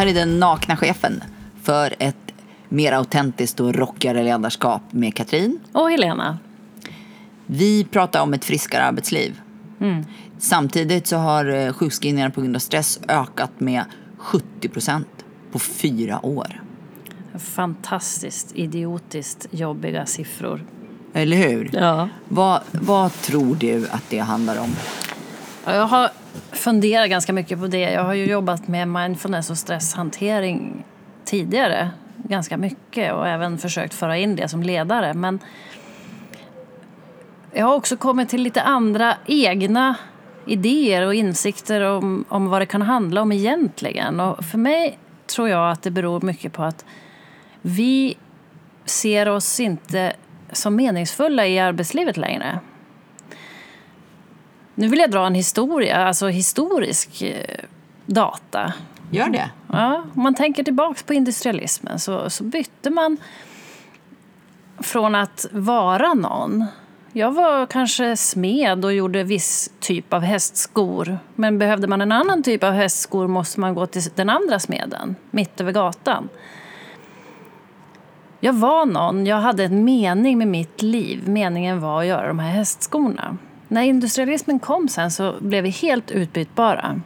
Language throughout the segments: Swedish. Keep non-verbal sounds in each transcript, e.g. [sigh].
här är den nakna chefen för ett mer autentiskt och rockigare ledarskap med Katrin. Och Helena. Vi pratar om ett friskare arbetsliv. Samtidigt så har eh, sjukskrivningarna på grund av stress ökat med 70 procent på fyra år. Fantastiskt idiotiskt jobbiga siffror. Eller hur? Ja. Vad, vad tror du att det handlar om? Ja, Jag har funderar ganska mycket på det. Jag har ju jobbat med mindfulness och stresshantering tidigare ganska mycket och även försökt föra in det som ledare. Men jag har också kommit till lite andra egna idéer och insikter om, om vad det kan handla om egentligen. Och för mig tror jag att det beror mycket på att vi ser oss inte som meningsfulla i arbetslivet längre. Nu vill jag dra en historia, alltså historisk eh, data. Gör det? Ja, om man tänker tillbaka på industrialismen så, så bytte man från att vara någon. Jag var kanske smed och gjorde viss typ av hästskor. Men behövde man en annan typ av hästskor måste man gå till den andra smeden, mitt över gatan. Jag var någon, jag hade en mening med mitt liv. Meningen var att göra de här hästskorna. När industrialismen kom sen så blev vi helt utbytbara.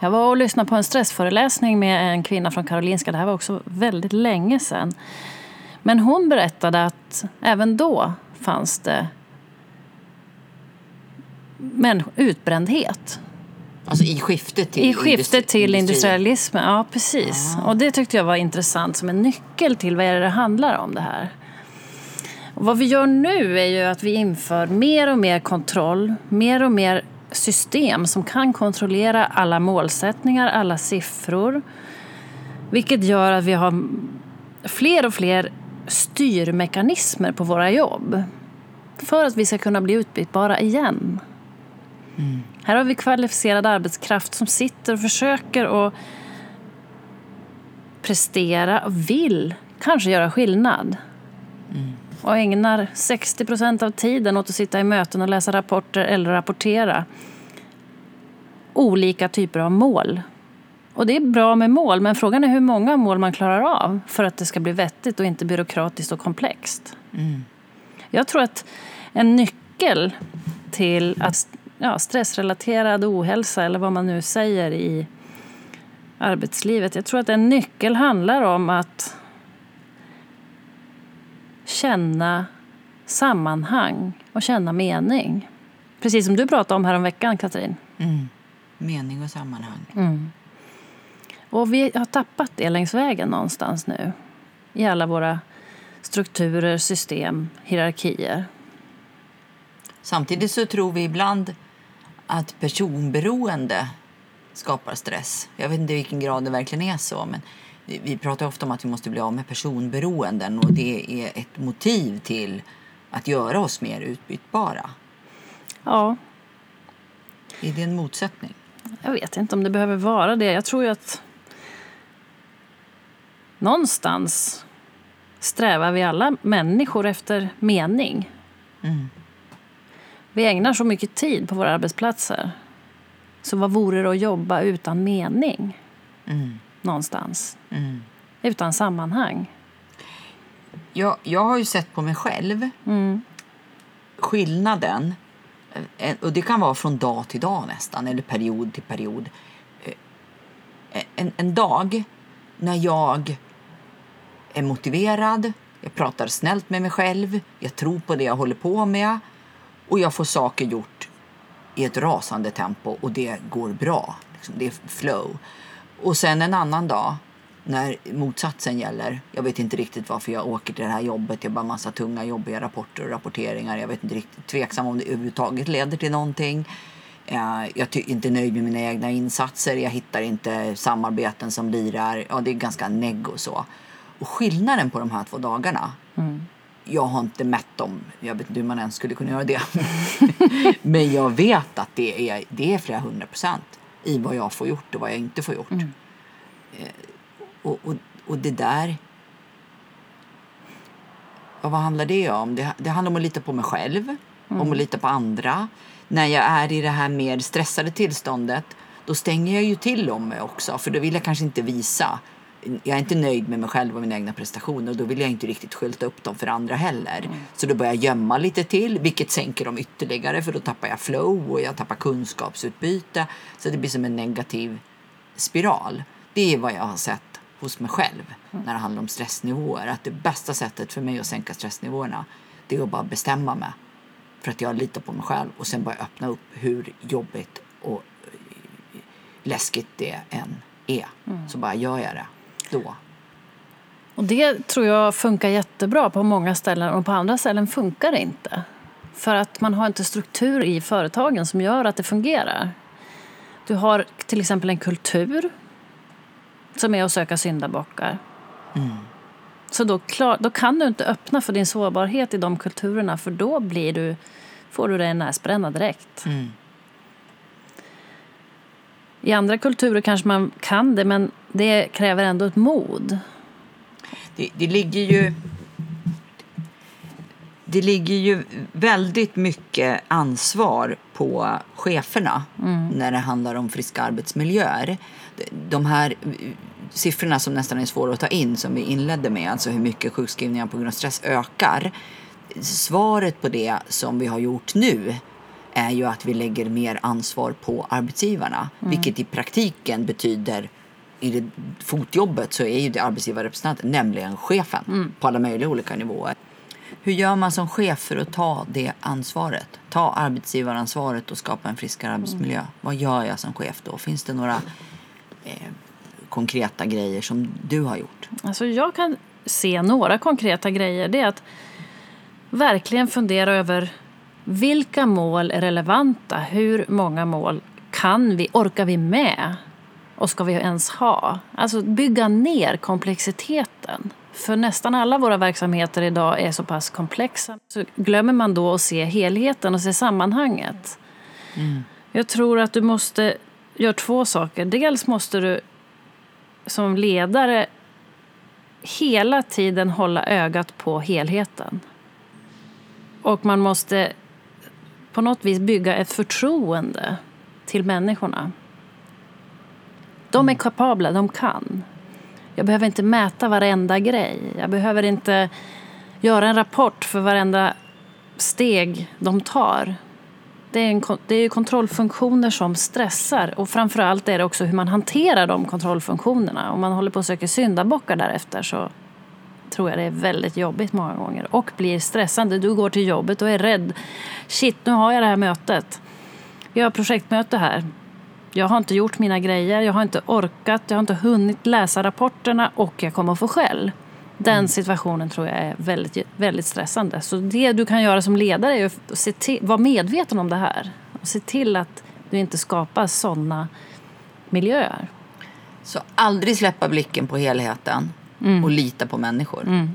Jag var och lyssnade på en stressföreläsning med en kvinna från Karolinska. Det här var också väldigt länge sedan. Men hon berättade att även då fanns det men utbrändhet. Alltså i skiftet till I skiftet till industri- industrialismen, ja precis. Och det tyckte jag var intressant som en nyckel till vad är det det handlar om det här. Och vad vi gör nu är ju att vi inför mer och mer kontroll, mer och mer system som kan kontrollera alla målsättningar, alla siffror. Vilket gör att vi har fler och fler styrmekanismer på våra jobb. För att vi ska kunna bli utbytbara igen. Här har vi kvalificerad arbetskraft som sitter och försöker att prestera och vill kanske göra skillnad. Och ägnar 60 procent av tiden åt att sitta i möten och läsa rapporter eller rapportera olika typer av mål. Och det är bra med mål, men frågan är hur många mål man klarar av för att det ska bli vettigt och inte byråkratiskt och komplext. Jag tror att en nyckel till att ja, stressrelaterad ohälsa, eller vad man nu säger i arbetslivet. Jag tror att en nyckel handlar om att känna sammanhang och känna mening. Precis som du pratade om här om veckan, Katrin. Mm. Mening och sammanhang. Och vi har tappat det längs vägen någonstans nu. I alla våra strukturer, system, hierarkier. Samtidigt så tror vi ibland att personberoende skapar stress. Jag vet inte i vilken grad det verkligen är så, men vi- pratar ofta om att vi måste bli av med personberoenden och det är ett motiv till att göra oss mer utbytbara. Ja, Är det en motsättning? Jag vet inte om det behöver vara det. Jag tror ju att någonstans strävar vi alla människor efter mening. Vi ägnar så mycket tid på våra arbetsplatser. Så vad vore det att jobba utan mening? Någonstans. Utan sammanhang. Jag, jag har ju sett på mig själv skillnaden, eh, och det kan vara från dag till dag nästan, eller period till period. Eh, En, en dag när jag är motiverad, jag pratar snällt med mig själv, jag tror på det jag håller på med och jag får saker gjort i ett rasande tempo och det går bra. Liksom, det är flow. Och sen en annan dag när motsatsen gäller. Jag vet inte riktigt varför jag åker till det här jobbet. Jag har bara massa tunga jobbiga rapporter och rapporteringar. Jag vet inte riktigt, tveksam om det överhuvudtaget leder till någonting. Eh, Jag är inte nöjd med mina egna insatser. Jag hittar inte samarbeten som lirar. Ja, det är ganska negg och så. Och skillnaden på de här två dagarna. Jag har inte mätt dem. Jag vet inte hur man ens skulle kunna göra det. [laughs] Men jag vet att det är, det är flera hundra procent i vad jag får gjort och vad jag inte får gjort. Eh, Och, och, och det där... Ja, vad handlar det om? Det, det handlar om att lita på mig själv, om att lita på andra. När jag är i det här mer stressade tillståndet då stänger jag ju till om mig också. För då vill jag kanske inte visa. Jag är inte nöjd med mig själv och mina egna prestationer och då vill jag inte riktigt skylta upp dem för andra heller. Mm. Så då börjar jag gömma lite till, vilket sänker dem ytterligare för då tappar jag flow och jag tappar kunskapsutbyte. Så det blir som en negativ spiral. Det är vad jag har sett hos mig själv mm. när det handlar om stressnivåer. Att det bästa sättet för mig att sänka stressnivåerna det är att bara bestämma mig för att jag litar på mig själv och sen bara öppna upp hur jobbigt och läskigt det än är. Mm. Så bara gör jag det då. Och det tror jag funkar jättebra på många ställen och på andra ställen funkar det inte. För att man har inte struktur i företagen som gör att det fungerar. Du har till exempel en kultur som är att söka syndabockar. Mm. Så då, klar, då kan du inte öppna för din sårbarhet i de kulturerna för då blir du, får du dig en näsbränna direkt. Mm. I andra kulturer kanske man kan det, men det kräver ändå ett mod. Det, det ligger ju... Det ligger ju väldigt mycket ansvar på cheferna mm. när det handlar om friska arbetsmiljöer. De här siffrorna som nästan är svåra att ta in som vi inledde med, alltså hur mycket sjukskrivningar på grund av stress ökar. Svaret på det som vi har gjort nu är ju att vi lägger mer ansvar på arbetsgivarna. Mm. Vilket i praktiken betyder i det fotjobbet så är ju det arbetsgivarrepresentanten, nämligen chefen mm. på alla möjliga olika nivåer. Hur gör man som chef för att ta det ansvaret? Ta arbetsgivaransvaret och skapa en friskare mm. arbetsmiljö. Mm. Vad gör jag som chef då? Finns det några eh, konkreta grejer som du har gjort? Alltså jag kan se några konkreta grejer. Det är att verkligen fundera över vilka mål är relevanta? Hur många mål kan vi, orkar vi med? Och ska vi ens ha? Alltså bygga ner komplexiteten. För nästan alla våra verksamheter idag är så pass komplexa. Så glömmer man då att se helheten och se sammanhanget. Mm. Jag tror att du måste göra två saker. Dels måste du som ledare hela tiden hålla ögat på helheten. Och man måste på något vis bygga ett förtroende till människorna. De är kapabla, de kan. Jag behöver inte mäta varenda grej. Jag behöver inte göra en rapport för varenda steg de tar. Det är, en, det är kontrollfunktioner som stressar och framförallt är det också hur man hanterar de kontrollfunktionerna. Om man håller på att söka syndabockar därefter så tror jag det är väldigt jobbigt många gånger och blir stressande. Du går till jobbet och är rädd. Shit, nu har jag det här mötet. Vi har projektmöte här. Jag har inte gjort mina grejer, jag har inte orkat, jag har inte hunnit läsa rapporterna och jag kommer att få skäll. Den mm. situationen tror jag är väldigt, väldigt stressande. Så det du kan göra som ledare är att se till, vara medveten om det här. Och se till att du inte skapar sådana miljöer. Så aldrig släppa blicken på helheten mm. och lita på människor. Mm.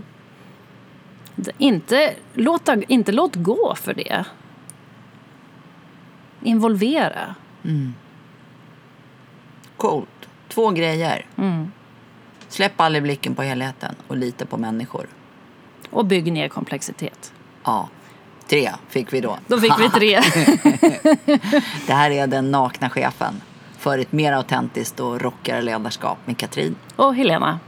Inte, låta, inte låt gå för det. Involvera. Mm. Coolt. Två grejer. Mm. Släpp aldrig blicken på helheten och lita på människor. Och bygg ner komplexitet. Ja. Tre fick vi då. Då fick vi [laughs] tre. [laughs] det här är Den nakna chefen för ett mer autentiskt och rockigare ledarskap med Katrin. Och Helena.